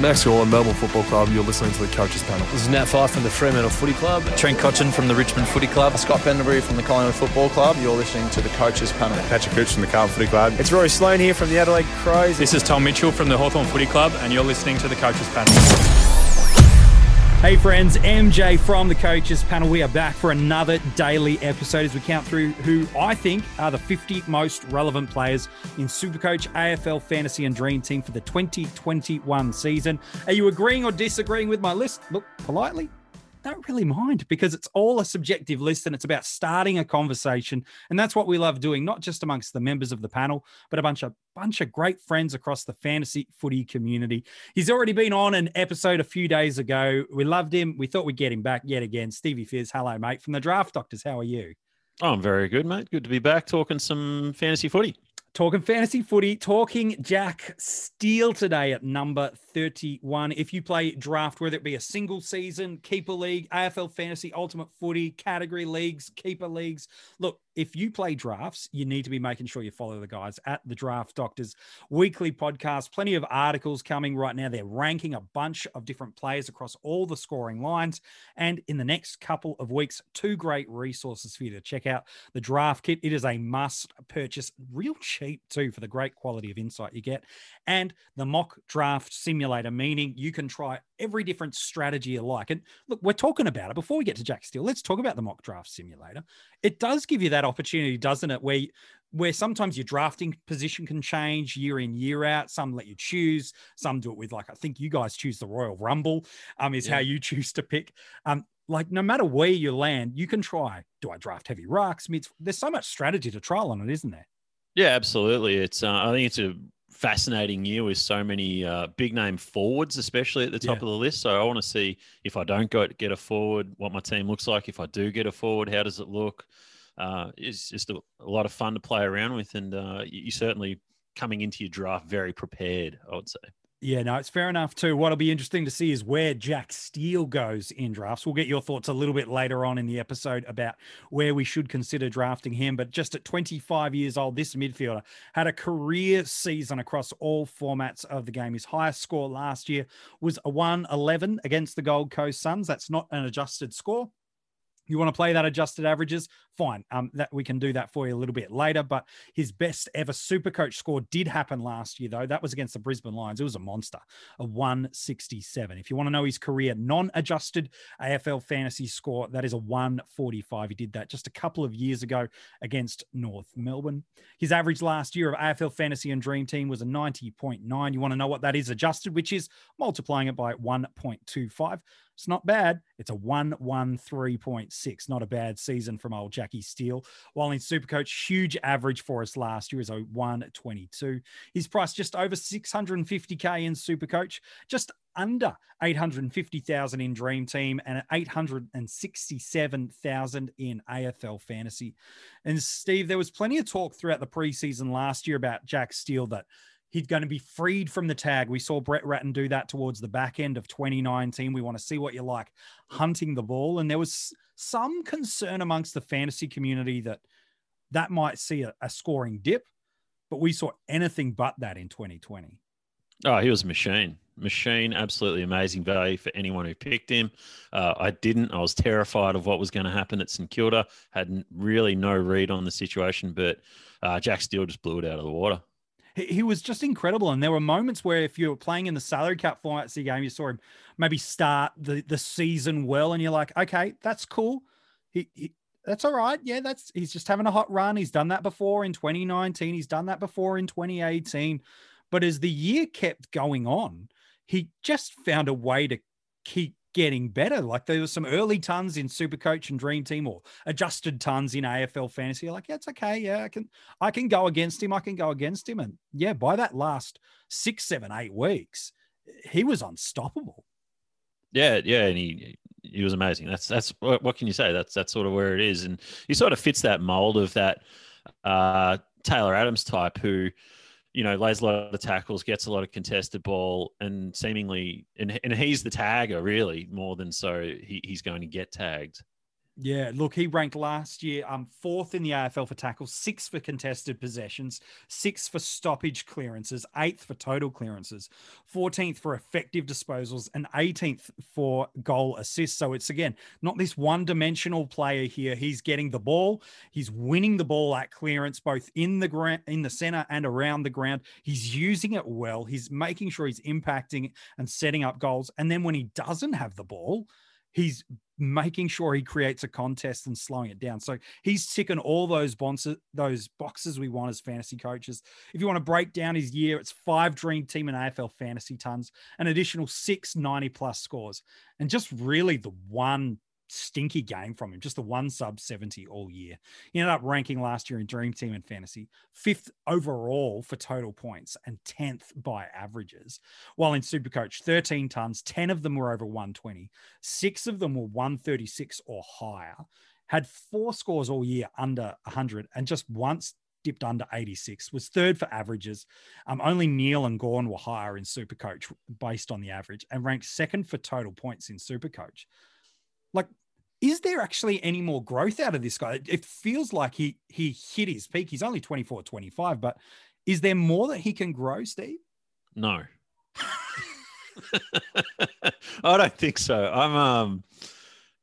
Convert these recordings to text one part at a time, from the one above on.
Max Gawn, Melbourne Football Club. You're listening to the Coaches Panel. This is Nat Fyfe from the Fremantle Footy Club. Trent Cotchin from the Richmond Footy Club. Scott Pendlebury from the Collingwood Football Club. You're listening to the Coaches Panel. Patrick Cooch from the Carlton Footy Club. It's Rory Sloane here from the Adelaide Crows. This is Tom Mitchell from the Hawthorn Footy Club, and you're listening to the Coaches Panel. Hey friends, MJ from the Coaches Panel. We are back for another daily episode as we count through who I think are the 50 most relevant players in Supercoach, AFL Fantasy and Dream Team for the 2021 season. Are you agreeing or disagreeing with my list? Look, politely, don't really mind because it's all a subjective list and it's about starting a conversation. And that's what we love doing, not just amongst the members of the panel, but a bunch of bunch of great friends across the fantasy footy community. He's already been on an episode a few days ago. We loved him. We thought we'd get him back yet again. Stevie Fizz, hello, mate, from the Draft Doctors. How are you? Oh, I'm very good, mate. Good to be back talking some fantasy footy. Talking fantasy footy, talking Jack Steele today at number 31. If you play draft, whether it be a single season, keeper league, AFL fantasy, ultimate footy, category leagues, keeper leagues, look, if you play drafts, you need to be making sure you follow the guys at the Draft Doctors weekly podcast. Plenty of articles coming right now. They're ranking a bunch of different players across all the scoring lines. And in the next couple of weeks, two great resources for you to check out. The draft kit, it is a must purchase, real cheap too, for the great quality of insight you get. And the mock draft simulator, meaning you can try every different strategy you like. And look, we're talking about it before we get to Jack Steele. Let's talk about the mock draft simulator. It does give you that opportunity, doesn't it? Where where sometimes your drafting position can change year in year out. Some let you choose. Some do it with like I think you guys choose the Royal Rumble. Um, is yeah. how you choose to pick. Um, like no matter where you land, you can try. Do I draft heavy rucks? Mids? There's so much strategy to trial on it, isn't there? Yeah, absolutely. It's uh, I think it's a fascinating year with so many uh, big name forwards, especially at the top yeah. of the list. So I want to see if I don't go get a forward, what my team looks like. If I do get a forward, how does it look? Uh, it's just a, a, lot of fun to play around with, and uh, you, you certainly coming into your draft very prepared. I would say. Yeah, no, it's fair enough too. What'll be interesting to see is where Jack Steele goes in drafts. We'll get your thoughts a little bit later on in the episode about where we should consider drafting him. But just at 25 years old, this midfielder had a career season across all formats of the game. His highest score last year was a 111 against the Gold Coast Suns. That's not an adjusted score. You want to play that adjusted averages? Fine. Um, that we can do that for you a little bit later. But his best ever super coach score did happen last year, though. That was against the Brisbane Lions. It was a monster, a 167. If you want to know his career non-adjusted AFL fantasy score, that is a 145. He did that just a couple of years ago against North Melbourne. His average last year of AFL fantasy and dream team was a 90.9. You want to know what that is adjusted, which is multiplying it by 1.25. It's not bad. It's a 113.6. Not a bad season from old Jackie Steele. While in Supercoach, huge average for us last year is a 122. His price just over 650k in Supercoach, just under 850,000 in Dream Team and 867,000 in AFL Fantasy. And Steve, there was plenty of talk throughout the preseason last year about Jack Steele that he's going to be freed from the tag. We saw Brett Ratten do that towards the back end of 2019. We want to see what you're like hunting the ball. And there was some concern amongst the fantasy community that that might see a, a scoring dip, but we saw anything but that in 2020. Oh, he was a machine. Machine, absolutely amazing value for anyone who picked him. Uh, I didn't. I was terrified of what was going to happen at St Kilda. Had really no read on the situation, but uh, Jack Steele just blew it out of the water he, he was just incredible. And there were moments where if you were playing in the salary cap C game, you saw him maybe start the, the season well, and you're like, okay, that's cool. He, he that's all right. Yeah, that's he's just having a hot run. He's done that before in 2019. He's done that before in 2018. But as the year kept going on, he just found a way to keep getting better. Like there was some early tons in Supercoach and Dream Team, or adjusted tons in AFL Fantasy. Like, yeah, it's okay. Yeah, I can, I can go against him. I can go against him. And yeah, by that last six, seven, eight weeks, he was unstoppable. Yeah, yeah, and he he was amazing. That's that's what can you say? That's that's sort of where it is, and he sort of fits that mold of that uh, Taylor Adams type who you know, lays a lot of tackles, gets a lot of contested ball, and seemingly, and, and he's the tagger really more than so he, he's going to get tagged. Yeah, look, he ranked last year um fourth in the AFL for tackles, sixth for contested possessions, sixth for stoppage clearances, eighth for total clearances, 14th for effective disposals, and 18th for goal assists. So it's again not this one-dimensional player here. He's getting the ball, he's winning the ball at clearance, both in the ground, in the center, and around the ground. He's using it well. He's making sure he's impacting and setting up goals. And then when he doesn't have the ball, he's making sure he creates a contest and slowing it down. So he's ticking all those boxes, those boxes we want as fantasy coaches. If you want to break down his year, it's five dream team and AFL fantasy tons, an additional six 90 plus scores, and just really the one stinky game from him, just the one sub 70 all year. He ended up ranking last year in Dream Team and Fantasy, fifth overall for total points and 10th by averages. While in Supercoach, 13 tons, 10 of them were over 120, six of them were 136 or higher, had four scores all year under 100, and just once dipped under 86, was third for averages. Um, only Neale and Gawn were higher in Supercoach based on the average and ranked second for total points in Supercoach. Like is there actually any more growth out of this guy? It feels like he he hit his peak. He's only 24, 25, but is there more that he can grow, Steve? No. I don't think so. I'm um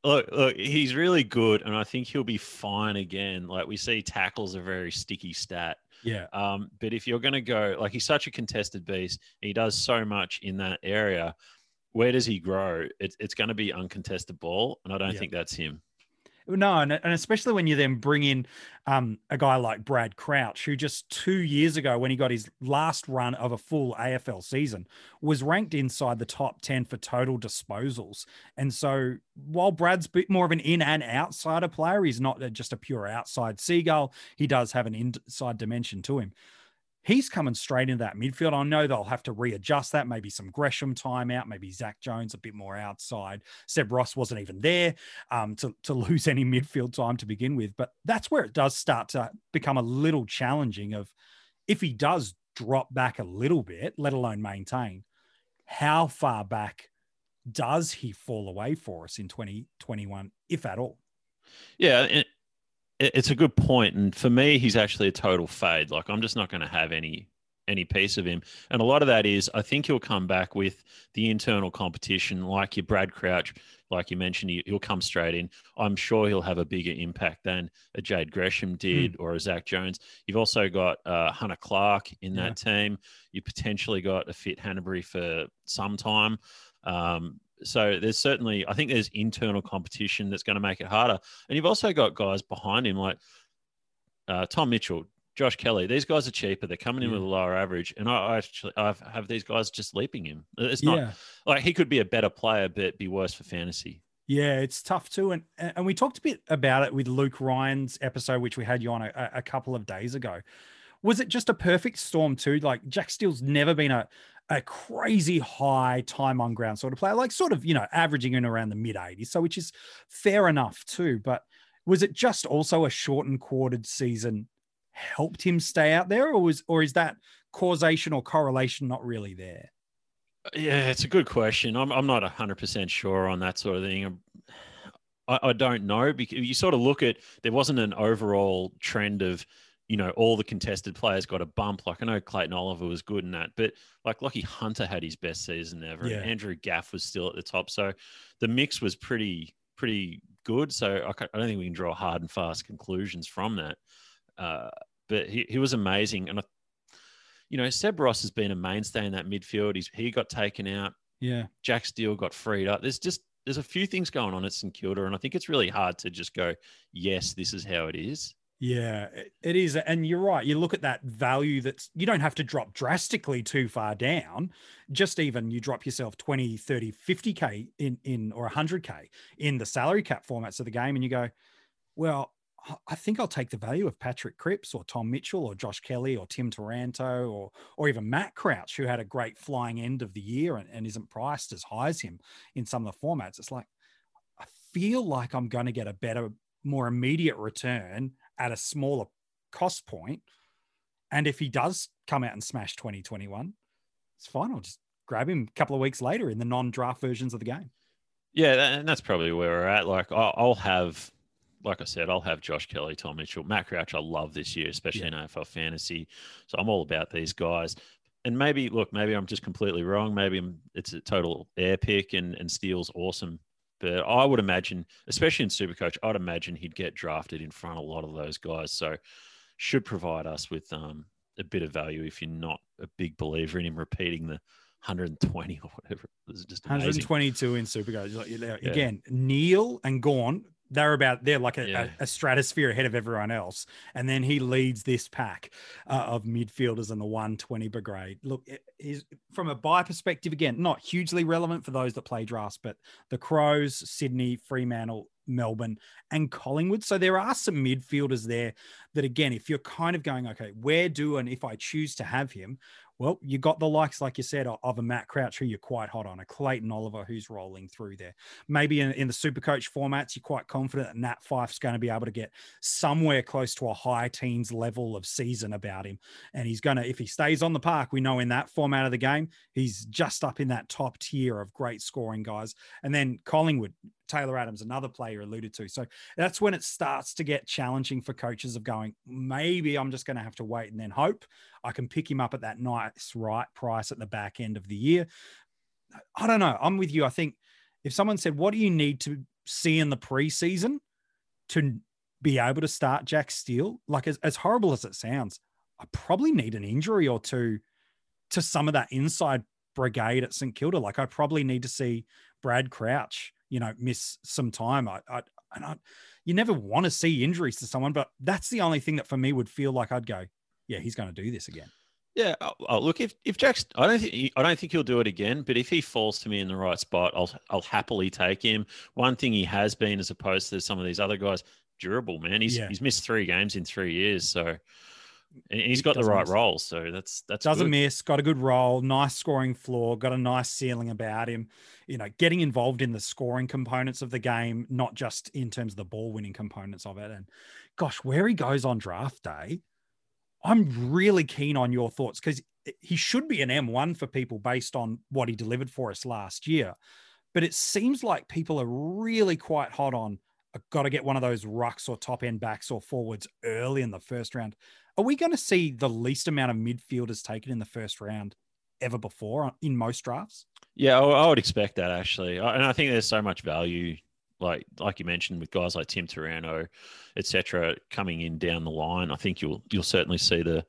look look he's really good and I think he'll be fine again. Like we see tackles a very sticky stat. Yeah. Um, but if you're gonna go like he's such a contested beast, he does so much in that area where does he grow? It's it's going to be uncontested ball, and I don't yeah. think that's him. No, and, and especially when you then bring in um, a guy like Brad Crouch, who just two years ago, when he got his last run of a full AFL season, was ranked inside the top 10 for total disposals. And so while Brad's a bit more of an in and outsider player, he's not just a pure outside seagull, he does have an inside dimension to him he's coming straight into that midfield. I know they'll have to readjust that. Maybe some Gresham time out, maybe Zach Jones a bit more outside. Seb Ross wasn't even there um, to, to lose any midfield time to begin with. But that's where it does start to become a little challenging of if he does drop back a little bit, let alone maintain, how far back does he fall away for us in 2021, if at all? Yeah, it's a good point, and for me, he's actually a total fade. Like I'm just not going to have any any piece of him, and a lot of that is I think he'll come back with the internal competition, like your Brad Crouch, like you mentioned, he'll come straight in. I'm sure he'll have a bigger impact than a Jade Gresham did mm. or a Zach Jones. You've also got uh, Hunter Clark in that yeah. team. You potentially got a fit Hannebery for some time. Um, so there's certainly, I think there's internal competition that's going to make it harder. And you've also got guys behind him like uh, Tom Mitchell, Josh Kelly. These guys are cheaper. They're coming in with a lower average, and I, I actually I have these guys just leaping him. It's not yeah. like he could be a better player, but be worse for fantasy. Yeah, it's tough too, and and we talked a bit about it with Luke Ryan's episode, which we had you on a, a couple of days ago. Was it just a perfect storm too? Like Jack Steele's never been a a crazy high time on ground sort of player, like sort of, you know, averaging in around the mid 80s. So, which is fair enough too. But was it just also a shortened quartered season helped him stay out there, or was, or is that causation or correlation not really there? Yeah, it's a good question. I'm, I'm not 100% sure on that sort of thing. Um, I, I don't know because you sort of look at there wasn't an overall trend of you know, all the contested players got a bump. Like I know Clayton Oliver was good in that, but like Lachie Hunter had his best season ever. Yeah. Andrew Gaff was still at the top. So the mix was pretty, pretty good. So I, I don't think we can draw hard and fast conclusions from that. Uh, but he, he was amazing. And, I, you know, Seb Ross has been a mainstay in that midfield. He's, he got taken out. Yeah. Jack Steele got freed up. There's just, there's a few things going on at St Kilda. And I think it's really hard to just go, yes, this is how it is yeah, it is. And you're right. You look at that value that's, you don't have to drop drastically too far down. Just even you drop yourself 20, 30, 50K in, in or 100K in the salary cap formats of the game. And you go, well, I think I'll take the value of Patrick Cripps or Tom Mitchell or Josh Kelly or Tim Taranto or or even Matt Crouch, who had a great flying end of the year and, and isn't priced as high as him in some of the formats. It's like I feel like I'm going to get a better, more immediate return at a smaller cost point. And if he does come out and smash 2021, it's fine. I'll just grab him a couple of weeks later in the non draft versions of the game. Yeah, and that's probably where we're at. Like, I'll have like I said, I'll have Josh Kelly, Tom Mitchell, Matt Crouch. I love this year, especially in AFL fantasy. So I'm all about these guys. And maybe look, maybe I'm just completely wrong. Maybe I'm, it's a total air pick, and and Steele's awesome. But I would imagine, especially in Supercoach, I'd imagine he'd get drafted in front of a lot of those guys. So should provide us with um, a bit of value if you're not a big believer in him repeating the 120 or whatever. Just amazing. 122 in Supercoach. Like, know, Again, Neale and Gawn, they're about they're like a, Yeah. a, a stratosphere ahead of everyone else, and then he leads this pack uh, of midfielders in the 120 brigade. Look, he's from a buy perspective again, not hugely relevant for those that play drafts, but the Crows, Sydney, Fremantle, Melbourne, and Collingwood. So there are some midfielders there that again, if you're kind of going, okay, where do and if I choose to have him, well, you got the likes, like you said, of- a Matt Crouch who you're quite hot on, a Clayton Oliver who's rolling through there. Maybe in, in the super coach formats, you're quite confident that Nat Fyfe's going to be able to get somewhere close to a high teens level of season about him. And he's going to, if he stays on the park, we know in that format of the game, he's just up in that top tier of great scoring guys. And then Collingwood, Taylor Adams, another player alluded to. So that's when it starts to get challenging for coaches of going, maybe I'm just going to have to wait and then hope I can pick him up at that nice right price at the back end of the year. I don't know. I'm with you. I think if someone said, What do you need to see in the preseason to be able to start Jack Steele? Like, as, as horrible as it sounds, I probably need an injury or two to some of that inside brigade at St Kilda. Like, I probably need to see Brad Crouch, you know, miss some time. I, I, and I, you never want to see injuries to someone, but that's the only thing that for me would feel like I'd go, yeah, he's going to do this again. Yeah, oh, oh, look if if Jack's, I don't think he, I don't think he'll do it again. But if he falls to me in the right spot, I'll I'll happily take him. One thing he has been, as opposed to some of these other guys, durable man. He's Yeah. he's missed three games in three years, so and he's He got the right miss. role. So that's that's doesn't good. miss, got a good role, nice scoring floor, got a nice ceiling about him. You know, getting involved in the scoring components of the game, not just in terms of the ball winning components of it. And gosh, where he goes on draft day, I'm really keen on your thoughts because he should be an M1 for people based on what he delivered for us last year. But it seems like people are really quite hot on. I've got to get one of those rucks or top end backs or forwards early in the first round. Are we going to see the least amount of midfielders taken in the first round ever before uh, in most drafts? Yeah, I, I would expect that actually, and I think there's so much value, like like you mentioned, with guys like Tim Taranto, etc., coming in down the line. I think you'll you'll certainly see the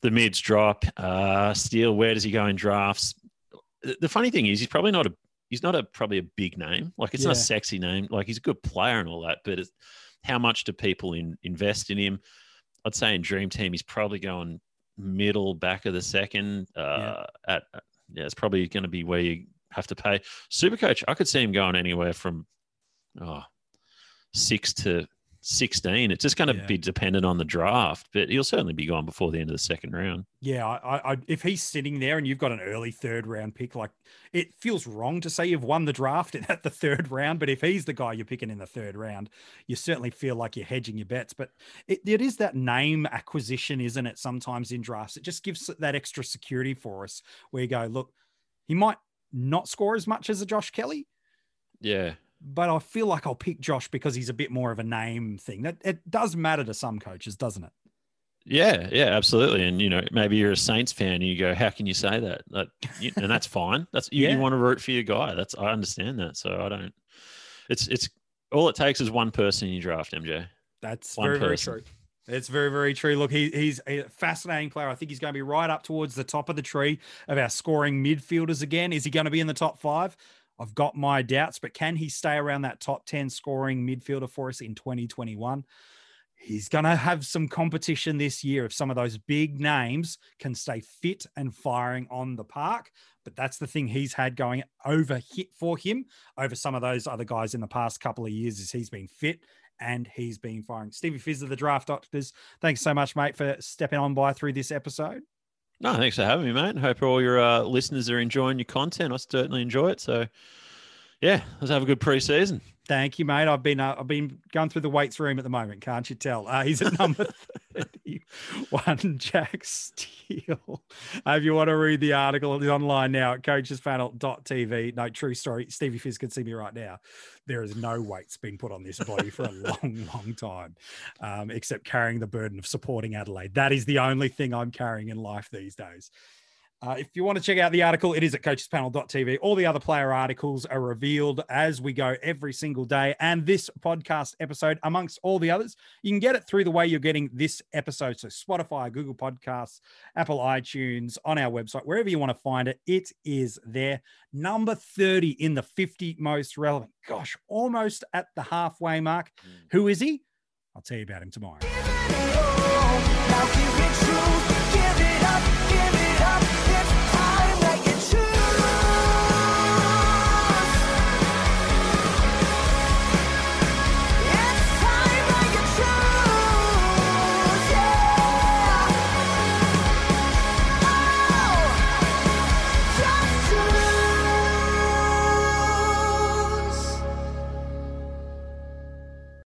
the mids drop. Uh, Steele, where does he go in drafts? The, the funny thing is, he's probably not a he's not a probably a big name. Like it's not a sexy name. Like he's a good player and all that, but how much do people in, invest in him? I'd say in Dream Team, he's probably going middle back of the second. Uh, At yeah, it's probably going to be where you have to pay. Super coach, I could see him going anywhere from oh, six to sixteen. It's just going to Yeah. be dependent on the draft, but he'll certainly be gone before the end of the second round. Yeah, I, I, I, if he's sitting there and you've got an early third round pick, like it feels wrong to say you've won the draft at the third round. But if he's the guy you're picking in the third round, you certainly feel like you're hedging your bets. But it, it is that name acquisition, isn't it? Sometimes in drafts, it just gives that extra security for us where you go, look, he might not score as much as a Josh Kelly, Yeah, but I feel like I'll pick Josh because he's a bit more of a name thing. That it does matter to some coaches, doesn't it? Yeah, yeah, absolutely. And you know, maybe you're a Saints fan and you go, "How can you say that?" That, you- and that's fine. That's you, Yeah. you want to root for your guy. That's I understand that. So I don't. It's it's all it takes is one person in your draft, MJ. That's One very, very person. true. It's very, very true. Look, he, he's a fascinating player. I think he's going to be right up towards the top of the tree of our scoring midfielders again. Is he going to be in the top five? I've got my doubts, but can he stay around that top 10 scoring midfielder for us in 2021? He's going to have some competition this year if some of those big names can stay fit and firing on the park. But that's the thing he's had going over hit for him over some of those other guys in the past couple of years is he's been fit and he's been firing. Stevie Fizz of the Draft Doctors, thanks so much, mate, for stepping on by through this episode. No, thanks for having me, mate. Hope all your uh, listeners are enjoying your content. I certainly enjoy it. So, yeah, let's have a good preseason. Thank you, mate. I've been uh, I've been going through the weights room at the moment. Can't you tell? Uh, he's at number. one Jack Steele. Uh, if you want to read the article, it's online now at coachespanel.tv. No, true story. Stevie Fizz can see me right now. There is no weight's been put on this body for a long, long time, um, except carrying the burden of supporting Adelaide. That is the only thing I'm carrying in life these days. Uh, if you want to check out the article, it is at coachespanel.tv. All the other player articles are revealed as we go every single day. And this podcast episode, amongst all the others, you can get it through the way you're getting this episode. So, Spotify, Google Podcasts, Apple iTunes, on our website, wherever you want to find it, it is there. Number 30 in the 50 most relevant. Gosh, almost at the halfway mark. Who is he? I'll tell you about him tomorrow.